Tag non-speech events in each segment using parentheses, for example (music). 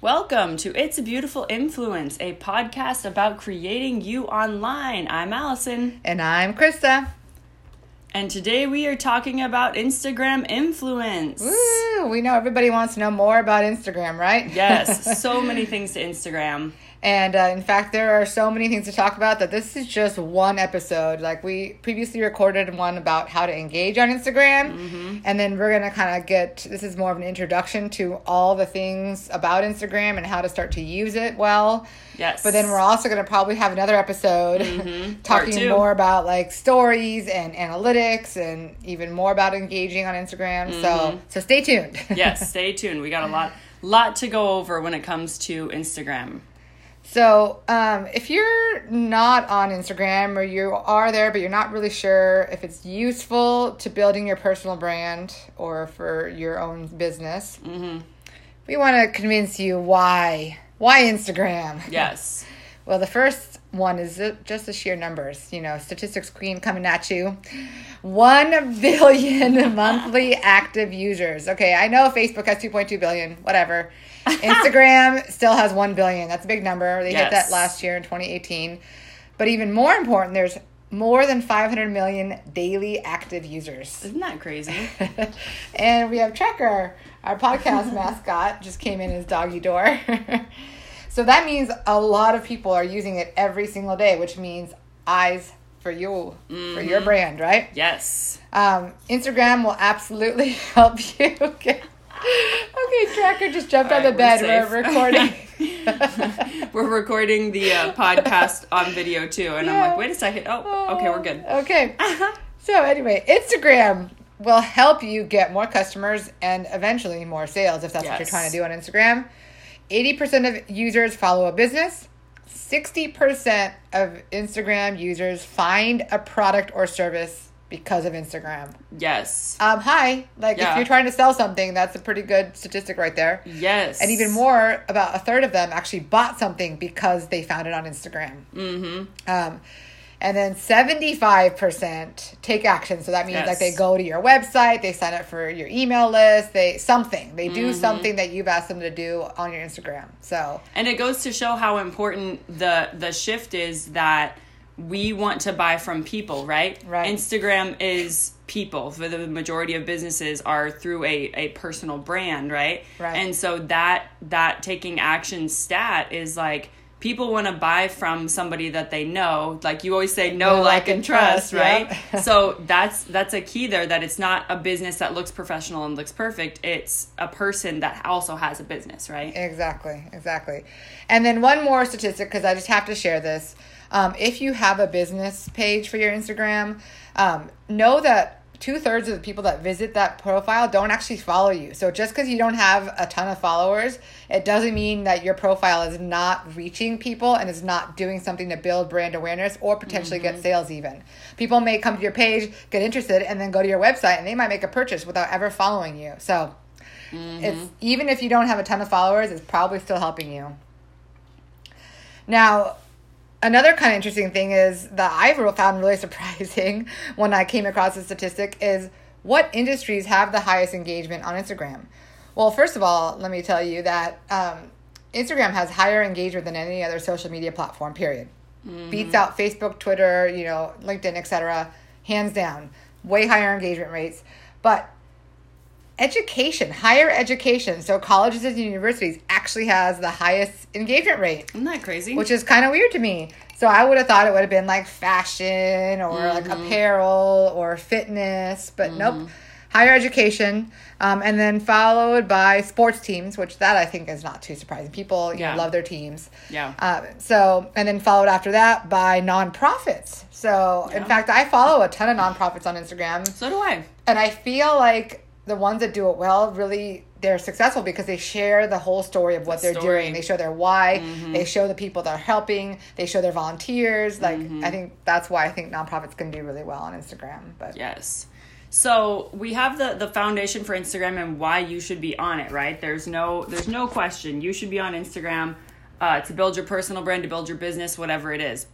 Welcome to It's a Beautiful Influence, a podcast about creating you online. I'm Allison, And I'm Krista. and today we are talking about Instagram influence. Woo! We know everybody wants to know more about Instagram, right? Yes, (laughs) so many things to Instagram. And uh, in fact, there are so many things to talk about that this is just one episode. Like we previously recorded one about how to engage on Instagram, Mm-hmm. and then we're gonna kind of get this is more of an introduction to all the things about Instagram and how to start to use it well. Yes. But then we're also going to probably have another episode Mm-hmm. (laughs) Talking more about like stories and analytics and even more about engaging on Instagram. So so stay tuned. (laughs) yes, stay tuned. We got a lot lot to go over when it comes to Instagram. So um, if you're not on Instagram or you are there but you're not really sure if it's useful to building your personal brand or for your own business, Mm-hmm. we want to convince you why why Instagram. (laughs) Yes. Well, the first one is just the sheer numbers. You know, statistics queen coming at you. One billion (laughs) monthly active users. Okay, I know Facebook has 2.2 billion, whatever. Instagram still has 1 billion. That's a big number. They hit that last year in 2018. But even more important, there's more than 500 million daily active users. Isn't that crazy? (laughs) and we have Trekker, our podcast (laughs) mascot, just came in his doggy door. (laughs) so that means a lot of people are using it every single day, which means eyes for you, for your brand, right? Yes. Um, Instagram will absolutely help you get. Tracker just jumped All on the bed. we're We're, (laughs) recording. (laughs) We're recording the uh, podcast on video too, and I'm like, wait a second. Oh, okay, we're good. Okay. So anyway, Instagram will help you get more customers and eventually more sales if that's what you're trying to do on Instagram. 80% of users follow a business. 60% of Instagram users find a product or service because of Instagram. Yes. Um, hi, like Yeah. if you're trying to sell something, that's a pretty good statistic right there. Yes. And even more, about a third of them actually bought something because they found it on Instagram. Mm-hmm. Um, and then 75% take action. So that means like they go to your website, they sign up for your email list, they something. They do Mm-hmm. something that you've asked them to do on your Instagram. So And it goes to show how important the the shift is that we want to buy from people, right? Right. Instagram is people. For the majority of businesses are through a, a personal brand, right? Right. And so that that taking action stat is like people want to buy from somebody that they know. Like you always say know, Know, like, and trust, right? yep. (laughs) so that's that's a key there that it's not a business that looks professional and looks perfect. It's a person that also has a business, right? Exactly, exactly. And then one more statistic because I just have to share this. Um, if you have a business page for your Instagram, um, know that two thirds of the people that visit that profile don't actually follow you. So just because you don't have a ton of followers, it doesn't mean that your profile is not reaching people and is not doing something to build brand awareness or potentially get sales even. People may come to your page, get interested, and then go to your website and they might make a purchase without ever following you. So it's even if you don't have a ton of followers, it's probably still helping you. Now, another kind of interesting thing is that I found really (laughs) surprising when I came across this statistic is what industries have the highest engagement on Instagram. Well, first of all, let me tell you that um, Instagram has higher engagement than any other social media platform. Period. Beats out Facebook, Twitter, you know, LinkedIn, etc. Hands down, way higher engagement rates. But education, higher education, so colleges and universities actually has the highest engagement rate Isn't that crazy? which is kind of weird to me. So I would have thought it would have been like fashion or like apparel or fitness, but nope. Higher education, um, and then followed by sports teams, which that I think is not too surprising. People Yeah. know, love their teams. Yeah. Uh, so and then followed after that by nonprofits. So in fact, I follow a ton of nonprofits on Instagram, so do I. and I feel like the ones that do it well really they're successful because they share the whole story of what The they're story. doing. They show their why. They show the people that are helping. They show their volunteers. Like I think that's why I think nonprofits can do really well on Instagram. But Yes. So we have the the foundation for Instagram and why you should be on it, right? There's no there's no question you should be on Instagram uh, to build your personal brand, to build your business, whatever it is.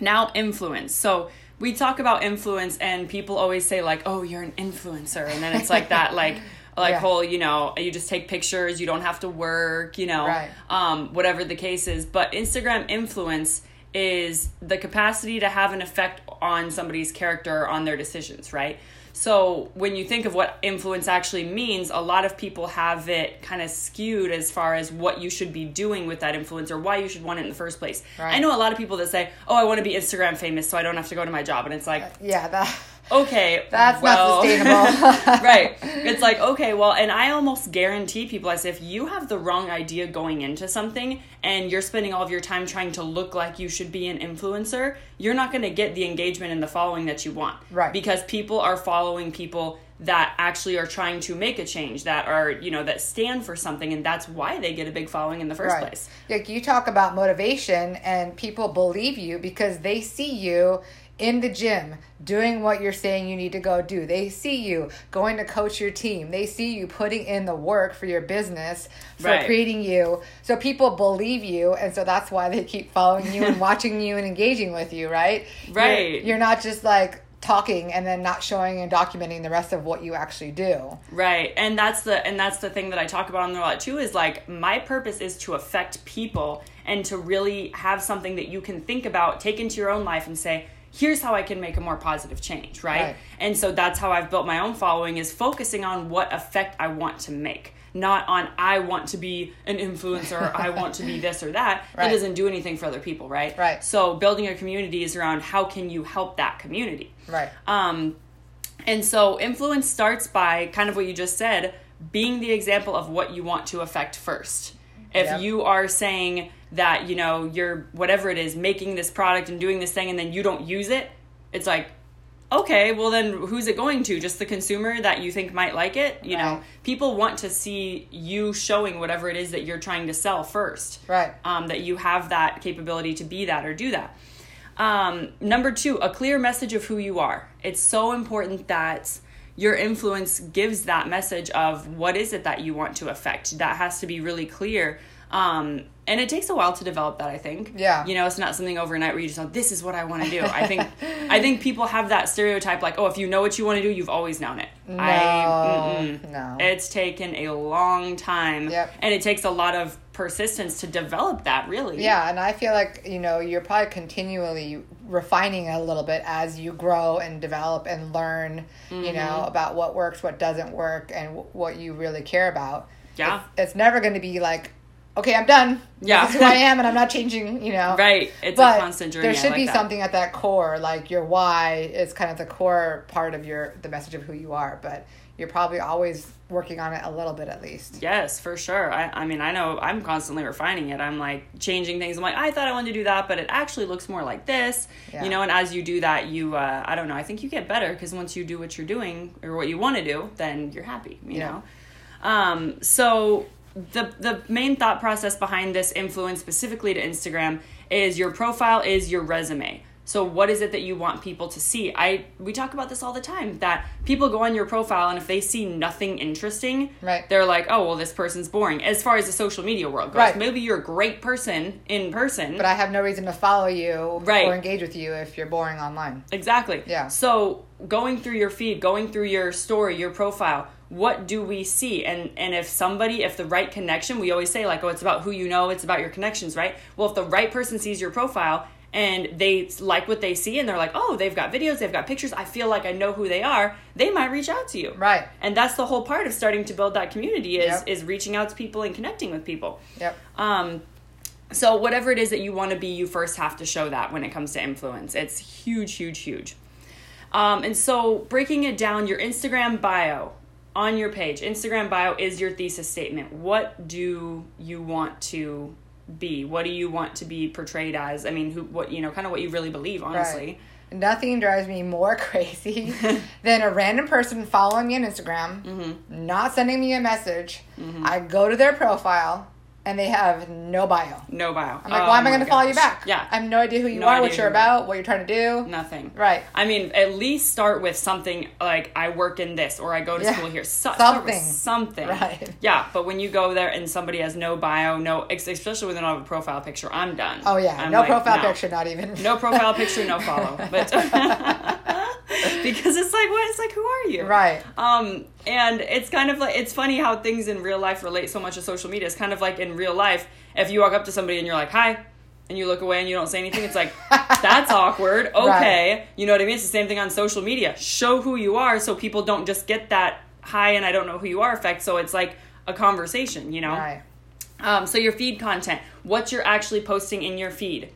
Now influence. So we talk about influence and people always say like, "Oh, you're an influencer," and then it's like that like (laughs) like Yeah. whole you know you just take pictures you don't have to work you know Right. um, whatever the case is but instagram influence is the capacity to have an effect on somebody's character on their decisions right so when you think of what influence actually means a lot of people have it kind of skewed as far as what you should be doing with that influence or why you should want it in the first place Right. i know a lot of people that say oh i want to be instagram famous so i don't have to go to my job and it's like Yeah, that okay that's well, not sustainable. (laughs) right. It's like, okay, well, and I almost guarantee people, I say, if you have the wrong idea going into something and you're spending all of your time trying to look like you should be an influencer, you're not going to get the engagement and the following that you want. Right. Because people are following people that actually are trying to make a change, that are, you know, that stand for something, and that's why they get a big following in the first place. Like you talk about motivation, and people believe you because they see you in the gym doing what you're saying you need to go do. They see you going to coach your team. They see you putting in the work for your business, for Right. creating you. So people believe you, and so that's why they keep following you and (laughs) watching you and engaging with you, right? You're- Right. You're, not just like talking and then not showing and documenting the rest of what you actually do. Right. And that's the and that's the thing that I talk about on the lot too is like my purpose is to affect people and to really have something that you can think about, take into your own life and say, here's how I can make a more positive change, right? Right. And so that's how I've built my own following is focusing on what effect I want to make. Not on I want to be an influencer, I (laughs) want to be this or that. Right. That doesn't do anything for other people, right? Right. So building a community is around how can you help that community. Right. Um, and so influence starts by kind of what you just said, being the example of what you want to affect first. If Yep. you are saying that, you know, you're whatever it is, making this product and doing this thing and then you don't use it, it's like, okay, well then who's it going to? Just the consumer that you think might like it? You know, people want to see you showing whatever it is that you're trying to sell first Right. um, that you have that capability to be that or do that. Um, number two, a clear message of who you are. It's so important that your influence gives that message of what is it that you want to affect. That has to be really clear. Um, and it takes a while to develop that, I think. Yeah. You know, it's not something overnight where you just know this is what I want to do. I think I think (laughs) people have that stereotype like, oh, if you know what you want to do, you've always known it. No, I, no. It's taken a long time. Yep. And it takes a lot of persistence to develop that, really. Yeah, and I feel like you know you're probably continually refining it a little bit as you grow and develop and learn, you Mm-hmm. know, about what works, what doesn't work, and w- what you really care about. Yeah. it's, it's never going to be like, okay, I'm done. Yeah. this is who I (laughs) am, and I'm not changing. You know, Right. It's but a constant journey. there should like be that. something at that core, like your why is kind of the core part of your the message of who you are, but you're probably always working on it a little bit at least. Yes, for sure. I, I mean, I know I'm constantly refining it. I'm like changing things. I'm like, I thought I wanted to do that, but it actually looks more like this. Yeah. You know, and as you do that, you, uh, I don't know, I think you get better because once you do what you're doing or what you want to do, then you're happy, you Yeah. know? Um, so the, the main thought process behind this influence specifically to Instagram is your profile is your resume. So what is it that you want people to see? I we talk about this all the time that people go on your profile and if they see nothing interesting, Right. they're like, "Oh, well this person's boring." As far as the social media world goes, Right. maybe you're a great person in person, But I have no reason to follow you Right. or engage with you if you're boring online. Exactly. Yeah. So going through your feed, going through your story, your profile, what do we see? And and if somebody, if the right connection, we always say like, oh, it's about who you know, it's about your connections, right? Well, if the right person sees your profile and they like what they see and they're like, oh, they've got videos, they've got pictures, I feel like I know who they are, they might reach out to you. Right. And that's the whole part of starting to build that community is Yep. is reaching out to people and connecting with people. Yep. Um, so whatever it is that you want to be, you first have to show that when it comes to influence. It's huge, huge, huge. Um, and so breaking it down, your Instagram bio on your page, Instagram bio is your thesis statement. What do you want to be? What do you want to be portrayed as? I mean, who, what, you know, kind of what you really believe, honestly. Right. Nothing drives me more (laughs) crazy (laughs) than a random person following me on Instagram, Mm-hmm. not sending me a message. I go to their profile and they have no bio. No bio. I'm like, why am I going to follow you back? Oh Yeah. I have no idea who you No are, what you're about, what you're trying to do. Nothing. Right. I mean, at least start with something like I work in this or I go to Yeah. school here. So, start with Something. something. Right. Yeah, but when you go there and somebody has no bio, no, especially when they don't have a profile picture, I'm done. Oh, yeah. I'm no like, profile no. picture, not even. No profile (laughs) picture, no follow. But (laughs) because it's like what it's like who are you Right. um and it's kind of like it's funny how things in real life relate so much to social media it's kind of like in real life if you walk up to somebody and you're like hi and you look away and you don't say anything it's like (laughs) that's awkward okay you know what i mean it's the same thing on social media show who you are so people don't just get that hi and i don't know who you are effect so it's like a conversation you know Right. um, so your feed content, what you're actually posting in your feed.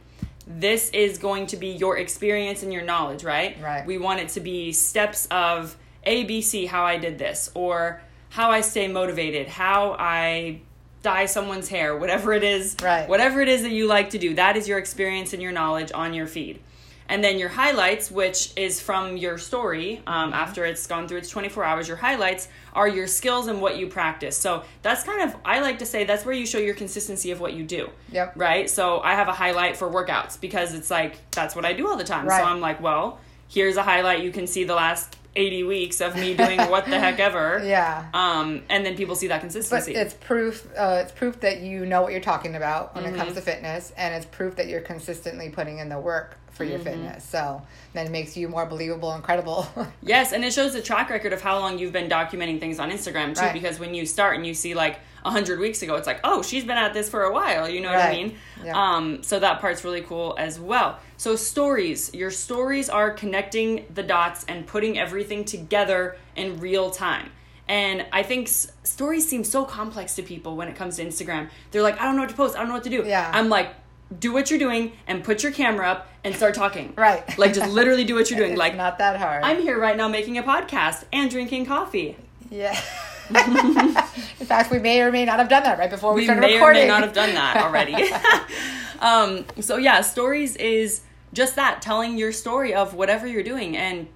This is going to be your experience and your knowledge, right? Right. We want it to be steps of A, B, C, how I did this, or how I stay motivated, how I dye someone's hair, whatever it is, Right. whatever it is that you like to do. That is your experience and your knowledge on your feed. And then your highlights, which is from your story um, after it's gone through its 24 hours, your highlights are your skills and what you practice. So that's kind of, I like to say, that's where you show your consistency of what you do. Yep. Right? So I have a highlight for workouts because it's like, that's what I do all the time. Right. So I'm like, well, here's a highlight. You can see the last 80 weeks of me doing (laughs) what the heck ever. Yeah. Um, and then people see that But consistency. it's proof. Uh, it's proof that you know what you're talking about when it Mm-hmm. comes to fitness, and it's proof that you're consistently putting in the work for your Mm-hmm. fitness. So then it makes you more believable and credible. (laughs) Yes, and it shows the track record of how long you've been documenting things on Instagram too. Right. Because when you start and you see like hundred weeks ago, it's like, oh, she's been at this for a while. You know what I mean? Yeah. Um, so that part's really cool as well. So stories, your stories are connecting the dots and putting everything together in real time. And I think s- stories seem so complex to people when it comes to Instagram. They're like, I don't know what to post. I don't know what to do. Yeah. I'm like, do what you're doing and put your camera up and start talking. Right. Like just (laughs) literally do what you're doing. it's like not that hard. I'm here right now making a podcast and drinking coffee. yeah. (laughs) in fact, we may or may not have done that right before we, We started may recording. or may not have done that already. (laughs) um, so yeah, stories is just that telling your story of whatever you're doing, and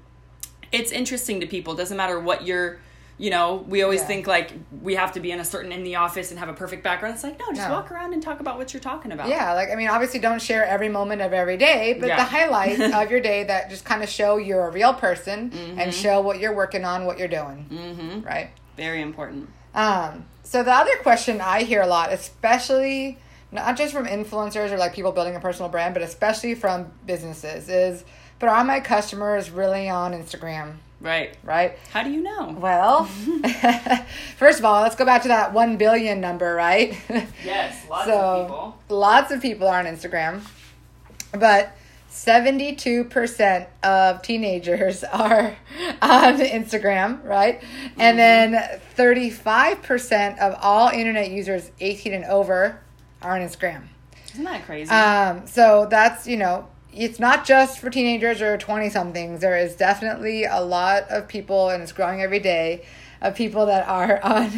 it's interesting to people. Doesn't matter what you're. You know, we always Yeah. think like we have to be in a certain in the office and have a perfect background. It's like no, just No. walk around and talk about what you're talking about. Yeah, like I mean, obviously, don't share every moment of every day, but Yeah. the highlights (laughs) of your day that just kind of show you're a real person Mm-hmm. and show what you're working on, what you're doing. Mm-hmm. Right. very important. Um, so the other question I hear a lot, especially not just from influencers or like people building a personal brand, but especially from businesses, is, but are my customers really on Instagram? Right? Right. How do you know? Well, (laughs) first of all, let's go back to that one billion number, right? (laughs) Yes, lots so of people. lots of people are on Instagram, but 72% of teenagers (laughs) are on Instagram, right? And mm-hmm. then 35% of all internet users 18 and over are on Instagram. Isn't that crazy? Um, so that's, you know, it's not just for teenagers or 20 somethings. There is definitely a lot of people, and it's growing every day, of people that are (laughs) on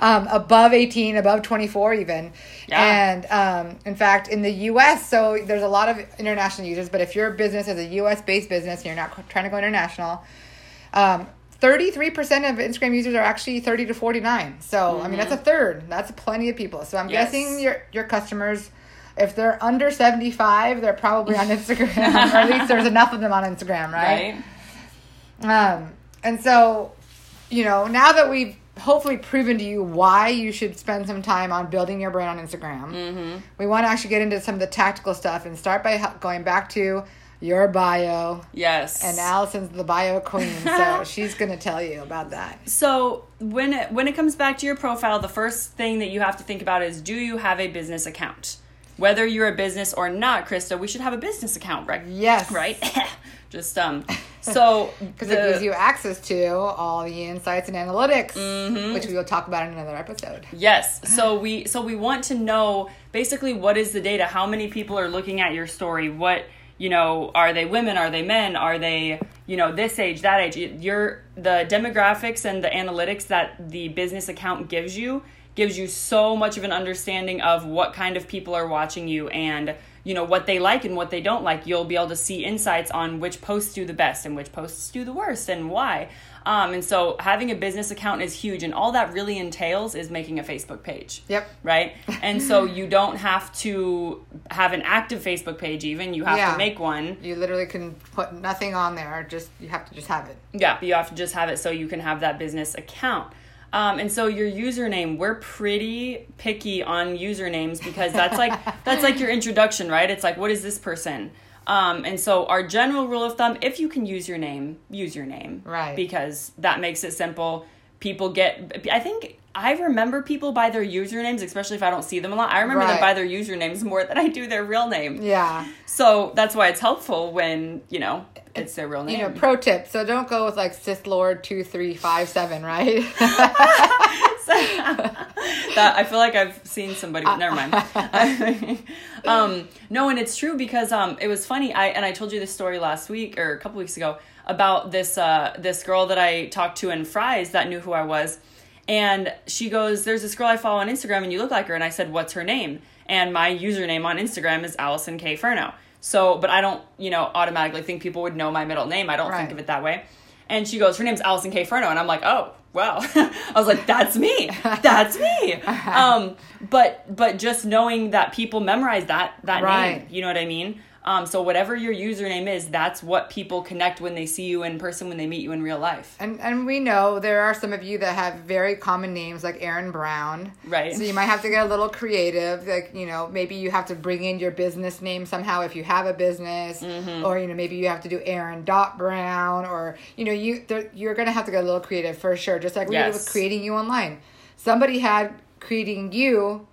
um, above 18, above 24 even. Yeah. And um, in fact, in the US, so there's a lot of international users, but if your business is a US based business and you're not trying to go international, um, 33% of Instagram users are actually 30 to 49. So, I mean, that's a third. That's plenty of people. So, I'm Mm-hmm. Yes. guessing your your customers if they're under 75, they're probably on Instagram, (laughs) or at least there's enough of them on Instagram, right? right? Um, and so, you know, now that we've hopefully proven to you why you should spend some time on building your brand on Instagram, Mm-hmm. we want to actually get into some of the tactical stuff and start by going back to your bio. Yes. And Allison's the bio queen, so (laughs) she's going to tell you about that. So when it, when it comes back to your profile, the first thing that you have to think about is do you have a business account? Whether you're a business or not, Krista, we should have a business account, right? Yes. Right? (laughs) Just um (laughs) so Because it gives you access to all the insights and analytics, Mm-hmm. which we will talk about in another episode. Yes. So we so we want to know basically what is the data? How many people are looking at your story? What you know, are they women? Are they men? Are they you know this age, that age? Your the demographics and the analytics that the business account gives you gives you so much of an understanding of what kind of people are watching you and you know what they like and what they don't like you'll be able to see insights on which posts do the best and which posts do the worst and why um, and so having a business account is huge and all that really entails is making a facebook page Yep. right and so you don't have to have an active facebook page even you have Yeah. to make one You literally can put nothing on there, just you have to just have it. yeah, but you have to just have it so you can have that business account. Um, and so your username, we're pretty picky on usernames because that's like (laughs) that's like your introduction, right? It's like, what is this person? Um, and so our general rule of thumb, if you can use your name, use your name. Right. Because that makes it simple. People get I think I remember people by their usernames, especially if I don't see them a lot. I remember them by their usernames more than I do their real name. Yeah. So that's why it's helpful when, you know, it's their real name. You know, pro tip. So don't go with like Sith Lord two three five seven, right? (laughs) (laughs) that I feel like I've seen somebody. Never mind. (laughs) um, no, and it's true because um, it was funny. I and I told you this story last week or a couple weeks ago about this uh, this girl that I talked to in Fry's that knew who I was, and she goes, "There's this girl I follow on Instagram, and you look like her." And I said, "What's her name?" And my username on Instagram is Allison K Furno. So, but I don't, you know, automatically think people would know my middle name. I don't Right. think of it that way. And she goes, her name's Allison K Furno, and I'm like, oh, well. (laughs) I was like, that's me, that's me. (laughs) Um, but but just knowing that people memorize that that Right. name, you know what I mean. Um, so whatever your username is, that's what people connect when they see you in person, when they meet you in real life. And and we know there are some of you that have very common names like Aaron Brown. Right. So you might have to get a little creative. Like, you know, maybe you have to bring in your business name somehow if you have a business. Mm-hmm. Or, you know, maybe you have to do Aaron dot Brown or you know, you you're gonna have to get a little creative for sure. Just like we did with creating you online. Somebody had creating you,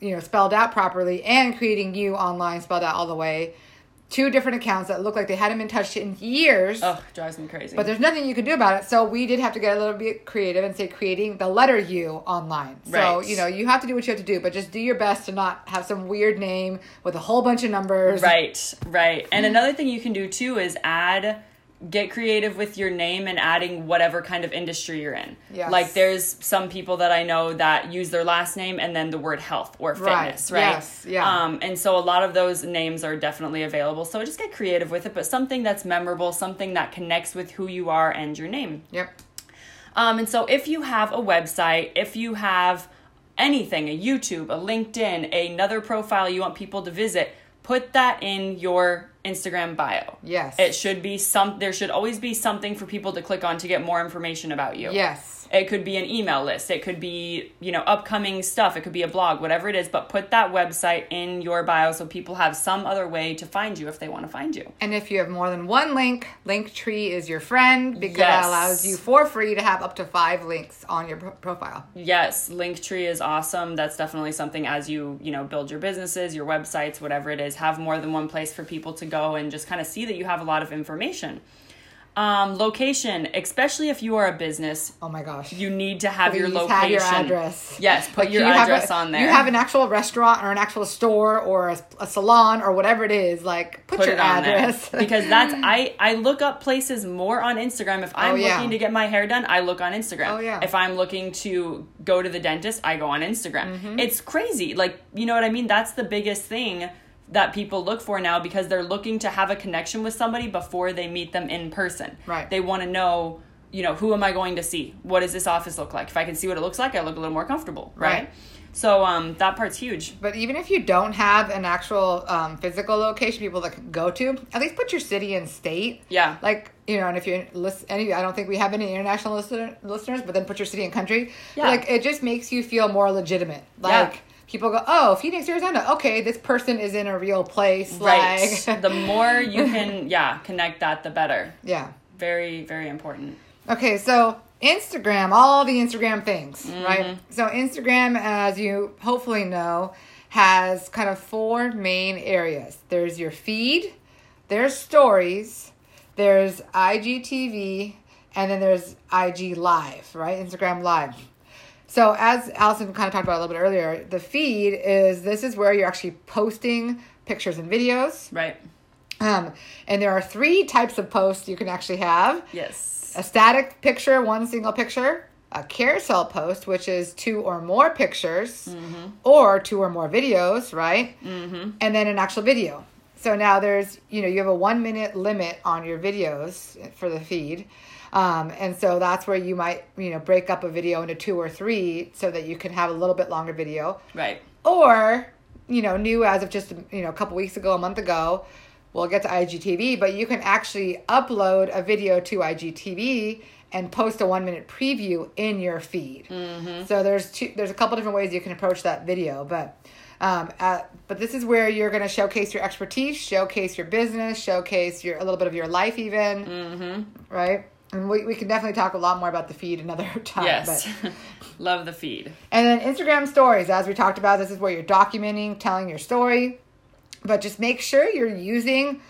you know, spelled out properly and creating you online spelled out all the way. Two different accounts that look like they hadn't been touched in years. Oh, drives me crazy. But there's nothing you can do about it. So we did have to get a little bit creative and say creating the letter U online. So, you know, you have to do what you have to do, but just do your best to not have some weird name with a whole bunch of numbers. Right, right. And hmm. another thing you can do too is add get creative with your name and adding whatever kind of industry you're in. Yes. Like there's some people that I know that use their last name and then the word health or Right. fitness, right? Yes, yeah. Um and so a lot of those names are definitely available. So just get creative with it, but something that's memorable, something that connects with who you are and your name. Yep. Um, and so if you have a website, if you have anything, a YouTube, a LinkedIn, another profile you want people to visit, put that in your Instagram bio. Yes. It should be some there should always be something for people to click on to get more information about you. Yes. It could be an email list. It could be, you know, upcoming stuff. It could be a blog, whatever it is, but put that website in your bio so people have some other way to find you if they want to find you. And if you have more than one link, Linktree is your friend because Yes. that allows you for free to have up to five links on your pro- profile. Yes, Linktree is awesome. That's definitely something as you, you know, build your businesses, your websites, whatever it is, have more than one place for people to go and just kind of see that you have a lot of information. Um, location, especially if you are a business, Oh my gosh. you need to have your location. have your address. Yes, put Like, your you address a- on there. You have an actual restaurant or an actual store or a, a salon or whatever it is. Like, put, put your address. (laughs) (laughs) because that's I I look up places more on Instagram. If I'm Oh, yeah. looking to get my hair done, I look on Instagram. Oh, yeah. If I'm looking to go to the dentist, I go on Instagram. Mm-hmm. It's crazy. Like you know what I mean? That's the biggest thing that people look for now because they're looking to have a connection with somebody before they meet them in person. Right. They want to know. You know, who am I going to see? What does this office look like? If I can see what it looks like, I look a little more comfortable, right? Right. So um, that part's huge. But even if you don't have an actual um, physical location, people that can go to, at least put your city and state. Yeah. Like you know, and if you're list, any, I don't think we have any international listener, listeners, but then put your city and country. Yeah. Like it just makes you feel more legitimate. Like Yeah. People go, oh, Phoenix, Arizona. Okay, this person is in a real place. Right. Like (laughs) the more you (laughs) can, yeah, connect that, the better. yeah. Very, very important. Okay, so Instagram, all the Instagram things, Mm-hmm. right? So Instagram, as you hopefully know, has kind of four main areas. There's your feed, there's stories, there's IGTV, and then there's IG Live, right? Instagram Live. So as Allison kind of talked about a little bit earlier, the feed is this is where you're actually posting pictures and videos. Right. Um, and there are three types of posts you can actually have Yes. a static picture, one single picture, a carousel post, which is two or more pictures, or two or more videos, right? Mm-hmm. And then an actual video. So now there's, you know, you have a one minute limit on your videos for the feed. Um, and so that's where you might, you know, break up a video into two or three so that you can have a little bit longer video Right. or you know new as of just you know a couple weeks ago a month ago we'll get to igtv but you can actually upload a video to igtv and post a one minute preview in your feed so there's two there's a couple different ways you can approach that video but Um, at, but this is where you're going to showcase your expertise, showcase your business, showcase your a little bit of your life, even. Mm-hmm. Right. And we, we can definitely talk a lot more about the feed another (laughs) time. Yes. But, (laughs) Love the feed. and then Instagram stories, as we talked about, this is where you're documenting, telling your story. But just make sure you're using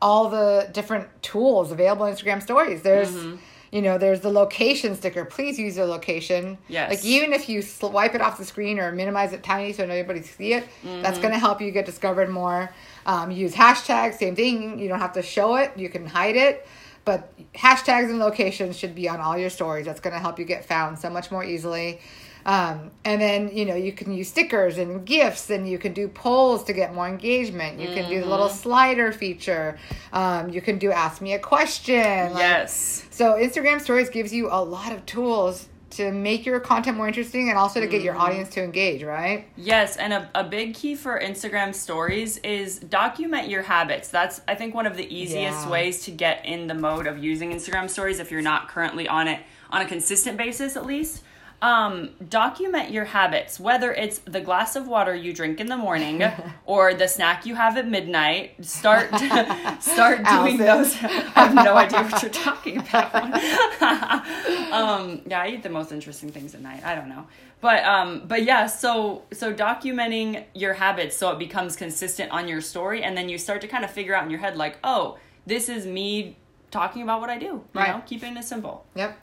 all the different tools available in Instagram stories. There's, Mm-hmm. you know, there's the location sticker. Please use the location. Yes. Like even if you swipe it off the screen or minimize it tiny so nobody see it, that's Mm-hmm. going to help you get discovered more. Um, use hashtags. Same thing. You don't have to show it. You can hide it. But hashtags and locations should be on all your stories. That's going to help you get found so much more easily. Um, and then, you know, you can use stickers and GIFs and you can do polls to get more engagement. You can do the little slider feature. Um, you can do ask me a question. Like, Yes. so Instagram stories gives you a lot of tools to make your content more interesting and also to get your mm-hmm. audience to engage, right? Yes, and a, a big key for Instagram stories is document your habits. That's, I think, one of the easiest Yeah. ways to get in the mode of using Instagram stories if you're not currently on it on a consistent basis, at least. Um, document your habits, whether it's the glass of water you drink in the morning (laughs) or the snack you have at midnight. Start (laughs) start doing those. I have no idea what you're talking about. (laughs) um, yeah, I eat the most interesting things at night. I don't know, but um, but yeah. So so documenting your habits so it becomes consistent on your story, and then you start to kind of figure out in your head like, oh, this is me talking about what I do. You Right. know, keeping it simple. Yep.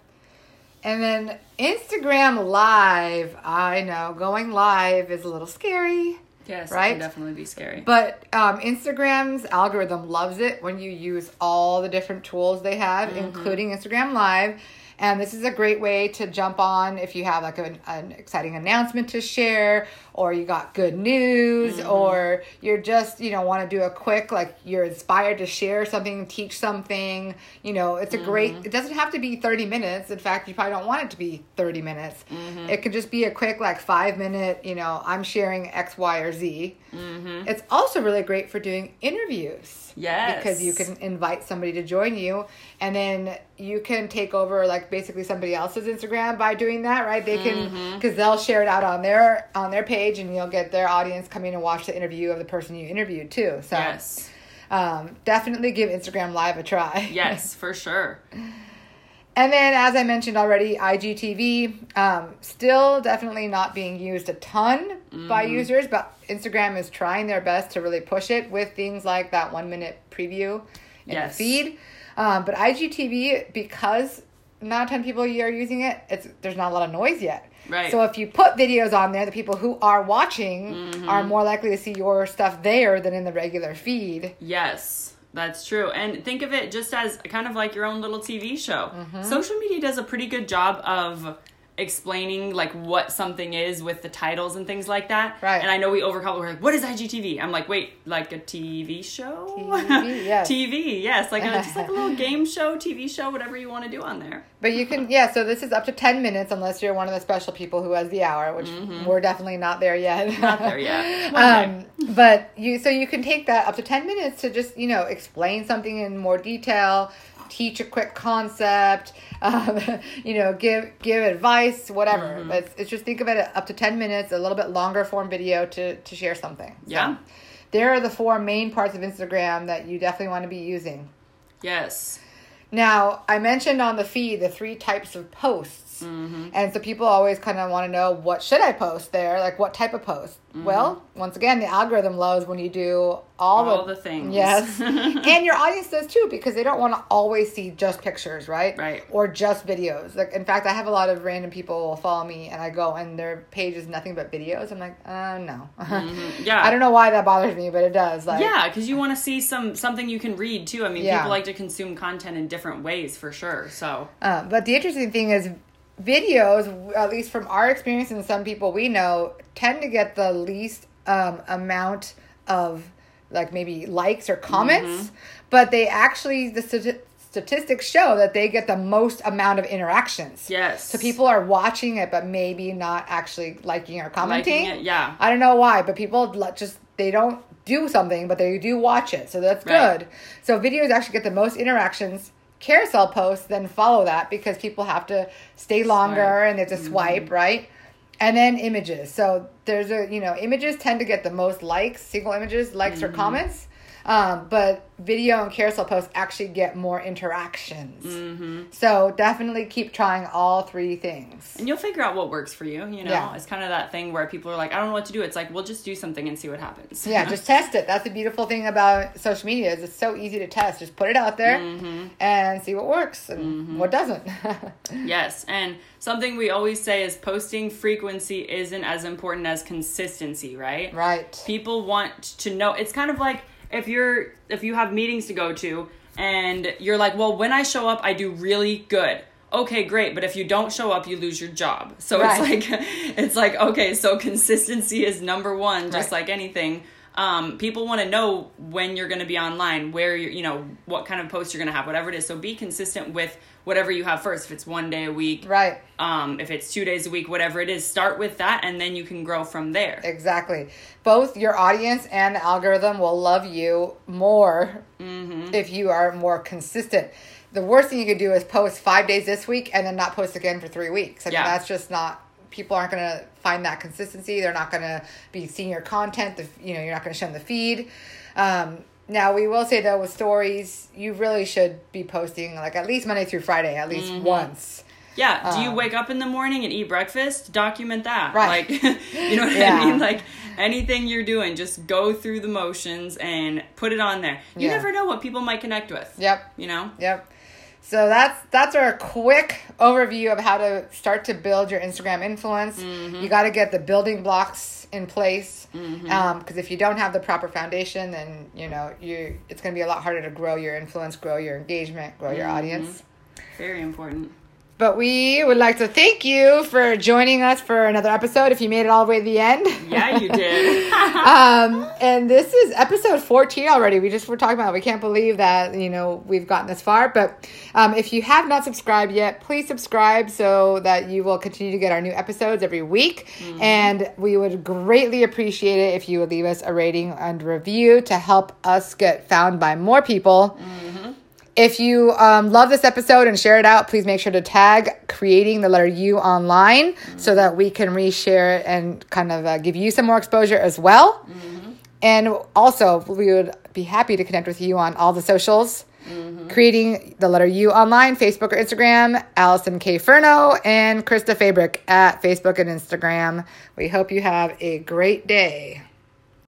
And then Instagram Live, I know going live is a little scary, Yes, it Right? can definitely be scary. but um, Instagram's algorithm loves it when you use all the different tools they have, including Instagram Live. And this is a great way to jump on if you have like an, an exciting announcement to share, or you got good news, mm-hmm. or you're just, you know, want to do a quick, like you're inspired to share something, teach something. You know, it's a great, mm-hmm. it doesn't have to be 30 minutes. In fact, you probably don't want it to be 30 minutes. Mm-hmm. It could just be a quick, like five minute, you know, I'm sharing X, Y, or Z. It's also really great for doing interviews. Yes. Because you can invite somebody to join you and then you can take over like basically somebody else's Instagram by doing that, right? They can Mm-hmm. cuz they'll share it out on their on their page and you'll get their audience coming and watch the interview of the person you interviewed too. So yes, um, definitely give Instagram live a try. (laughs) yes, for sure. And then, as I mentioned already, IGTV um, still definitely not being used a ton by Mm-hmm. users, but Instagram is trying their best to really push it with things like that one minute preview in Yes. the feed. Um, but IGTV, because not a ton of people are using it, it's there's not a lot of noise yet. Right. So if you put videos on there, the people who are watching Mm-hmm. are more likely to see your stuff there than in the regular feed. Yes, that's true. And think of it just as kind of like your own little TV show. Mm-hmm. Social media does a pretty good job of explaining like what something is with the titles and things like that. Right. And I know we overcome we're like, what is IGTV? I'm like, wait, like a TV show? TV, (laughs) yes. TV, yes. Like a, just like a little (laughs) game show, TV show, whatever you want to do on there. But you can, yeah. So this is up to ten minutes, unless you're one of the special people who has the hour, which we're definitely not there yet. Mm-hmm. Not there yet. (laughs) Um, but you, so you can take that up to ten minutes to just you know explain something in more detail, teach a quick concept, um, (laughs) you know, give give advice, whatever. Mm-hmm. It's, it's just think of it up to ten minutes, a little bit longer form video to to share something. So Yeah. there are the four main parts of Instagram that you definitely want to be using. Yes. Now, I mentioned on the feed the three types of posts. Mm-hmm. And so people always kind of want to know what should I post there? Like what type of post? Mm-hmm. Well, once again, the algorithm loves when you do all, All the things. Yes. (laughs) and your audience does too because they don't want to always see just pictures, right? Right. Or just videos. Like in fact, I have a lot of random people will follow me and I go and their page is nothing but videos. I'm like, uh no. (laughs) Yeah. I don't know why that bothers me, but it does. Like Yeah, because you want to see some something you can read too. I mean, Yeah. people like to consume content in different ways for sure. So Um, but the interesting thing is, videos, at least from our experience and some people we know, tend to get the least um, amount of like maybe likes or comments, Mm-hmm. but they actually the stati- statistics show that they get the most amount of interactions. yes, So people are watching it, but maybe not actually liking or commenting. liking it. Yeah, I don't know why, but people le- just they don't do something, but they do watch it, so that's Right. good. So videos actually get the most interactions. Carousel posts then follow that because people have to stay longer Swipe. and they have to swipe, right? and then images. So there's a you know images tend to get the most likes, single images, likes or mm-hmm. comments. Um, but video and carousel posts actually get more interactions. Mm-hmm. So definitely keep trying all three things. And you'll figure out what works for you. You know, Yeah. it's kind of that thing where people are like, I don't know what to do. It's like, we'll just do something and see what happens. Yeah, (laughs) just test it. That's the beautiful thing about social media is it's so easy to test. Just put it out there mm-hmm. and see what works and mm-hmm. what doesn't. (laughs) Yes, and something we always say is posting frequency isn't as important as consistency, right? right. People want to know. It's kind of like if you're if you have meetings to go to and you're like, "Well, when I show up, I do really good." Okay, great, but if you don't show up, you lose your job. So Right. it's like (laughs) it's like okay, so consistency is number 1 just Right. like anything. Um, people want to know when you're going to be online, where you're, you know, what kind of posts you're going to have, whatever it is. So be consistent with whatever you have first. If it's one day a week, Right. um, if it's two days a week, whatever it is, start with that, and then you can grow from there. Exactly. Both your audience and the algorithm will love you more if you are more consistent. The worst thing you could do is post five days this week and then not post again for three weeks. I mean, Yeah. that's just not. People aren't going to find that consistency. They're not going to be seeing your content. The, you know, you're not going to show them the feed. Um, now we will say though with stories, you really should be posting like at least Monday through Friday, at least once. Yeah. Do you Um, wake up in the morning and eat breakfast? Document that. Right. Like, (laughs) you know what Yeah. I mean? Like anything you're doing, just go through the motions and put it on there. You Yeah. never know what people might connect with. Yep. You know. Yep. So that's that's our quick overview of how to start to build your Instagram influence. You got to get the building blocks in place mm-hmm. um, because if you don't have the proper foundation, then you know you it's going to be a lot harder to grow your influence, grow your engagement, grow your mm-hmm. audience. Very important. But we would like to thank you for joining us for another episode. If you made it all the way to the end, (laughs) Yeah, you did. (laughs) (laughs) um, and this is episode 14 already. We just were talking about it. we can't believe that you know we've gotten this far. But um, if you have not subscribed yet, please subscribe so that you will continue to get our new episodes every week. And we would greatly appreciate it if you would leave us a rating and review to help us get found by more people. If you um, love this episode and share it out, please make sure to tag creating the letter U online so that we can reshare it and kind of uh, give you some more exposure as well. And also, we would be happy to connect with you on all the socials. Creating the letter U online, Facebook or Instagram, Allison K. Furno and Krista Fabric at Facebook and Instagram. We hope you have a great day.